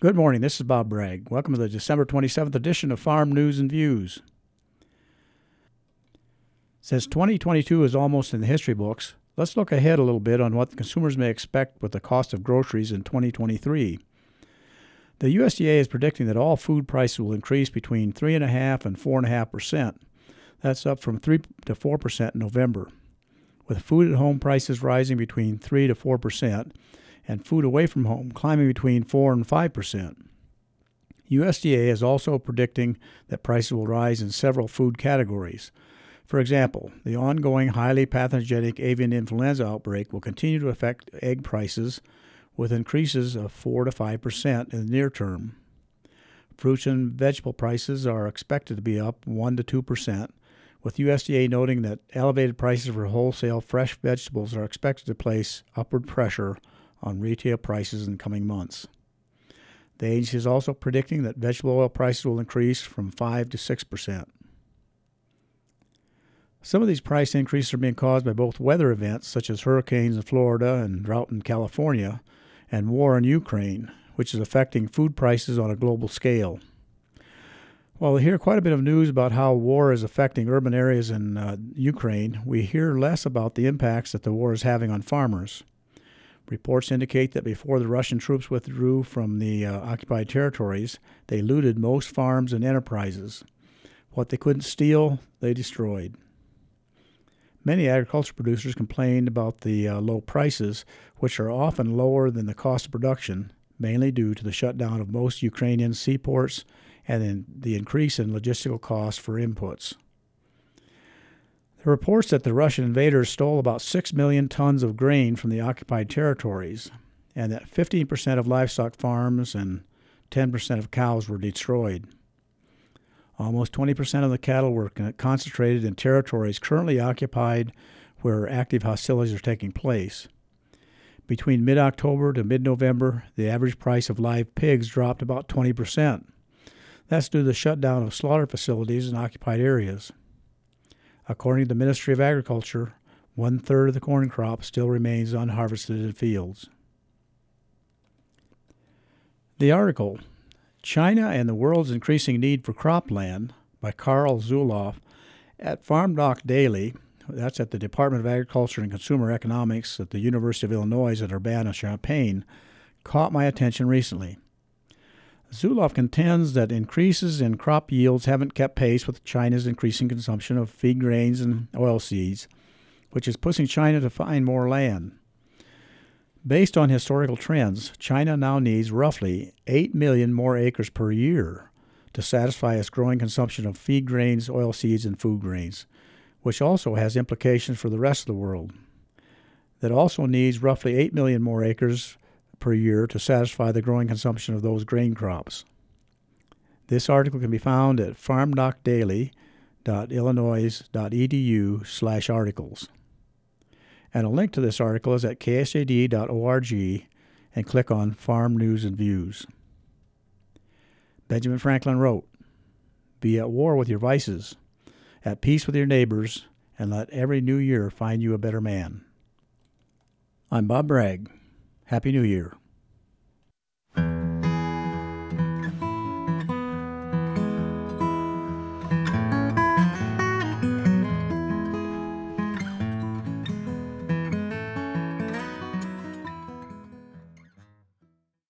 Good morning. This is Bob Bragg. Welcome to the December 27th edition of Farm News and Views. Since 2022 is almost in the history books, let's look ahead a little bit on what consumers may expect with the cost of groceries in 2023. The USDA is predicting that all food prices will increase between 3.5 and 4.5 percent. That's up from 3 to 4 percent in November, with food at home prices rising between 3 to 4 percent and food away from home climbing between 4 and 5 percent. USDA is also predicting that prices will rise in several food categories. For example, the ongoing highly pathogenic avian influenza outbreak will continue to affect egg prices with increases of 4 to 5 percent in the near term. Fruits and vegetable prices are expected to be up 1 to 2 percent, with USDA noting that elevated prices for wholesale fresh vegetables are expected to place upward pressure on retail prices in the coming months. The agency is also predicting that vegetable oil prices will increase from 5 to 6 percent. Some of these price increases are being caused by both weather events, such as hurricanes in Florida and drought in California, and war in Ukraine, which is affecting food prices on a global scale. While we hear quite a bit of news about how war is affecting urban areas in uh, Ukraine, we hear less about the impacts that the war is having on farmers. Reports indicate that before the Russian troops withdrew from the uh, occupied territories, they looted most farms and enterprises. What they couldn't steal, they destroyed. Many agriculture producers complained about the uh, low prices, which are often lower than the cost of production, mainly due to the shutdown of most Ukrainian seaports and the increase in logistical costs for inputs. Are reports that the Russian invaders stole about 6 million tons of grain from the occupied territories, and that 15% of livestock farms and 10% of cows were destroyed. Almost 20% of the cattle were concentrated in territories currently occupied where active hostilities are taking place. Between mid October to mid November, the average price of live pigs dropped about 20%. That's due to the shutdown of slaughter facilities in occupied areas. According to the Ministry of Agriculture, one third of the corn crop still remains unharvested in fields. The article China and the World's Increasing Need for Cropland by Carl Zulauf at Farm Doc Daily. That's at the Department of Agriculture and Consumer Economics at the University of Illinois at Urbana Champaign, caught my attention recently. Zulauf contends that increases in crop yields haven't kept pace with China's increasing consumption of feed grains and oilseeds, which is pushing China to find more land. Based on historical trends, China now needs roughly 8 million more acres per year to satisfy its growing consumption of feed grains, oilseeds, and food grains, which also has implications for the rest of the world. That also needs roughly 8 million more acres per year to satisfy the growing consumption of those grain crops. This article can be found at farmdocdaily.illinois.edu slash articles and a link to this article is at ksjd.org and click on Farm News and Views. Benjamin Franklin wrote, Be at war with your vices, at peace with your neighbors, and let every new year find you a better man. I'm Bob Bragg. Happy New Year.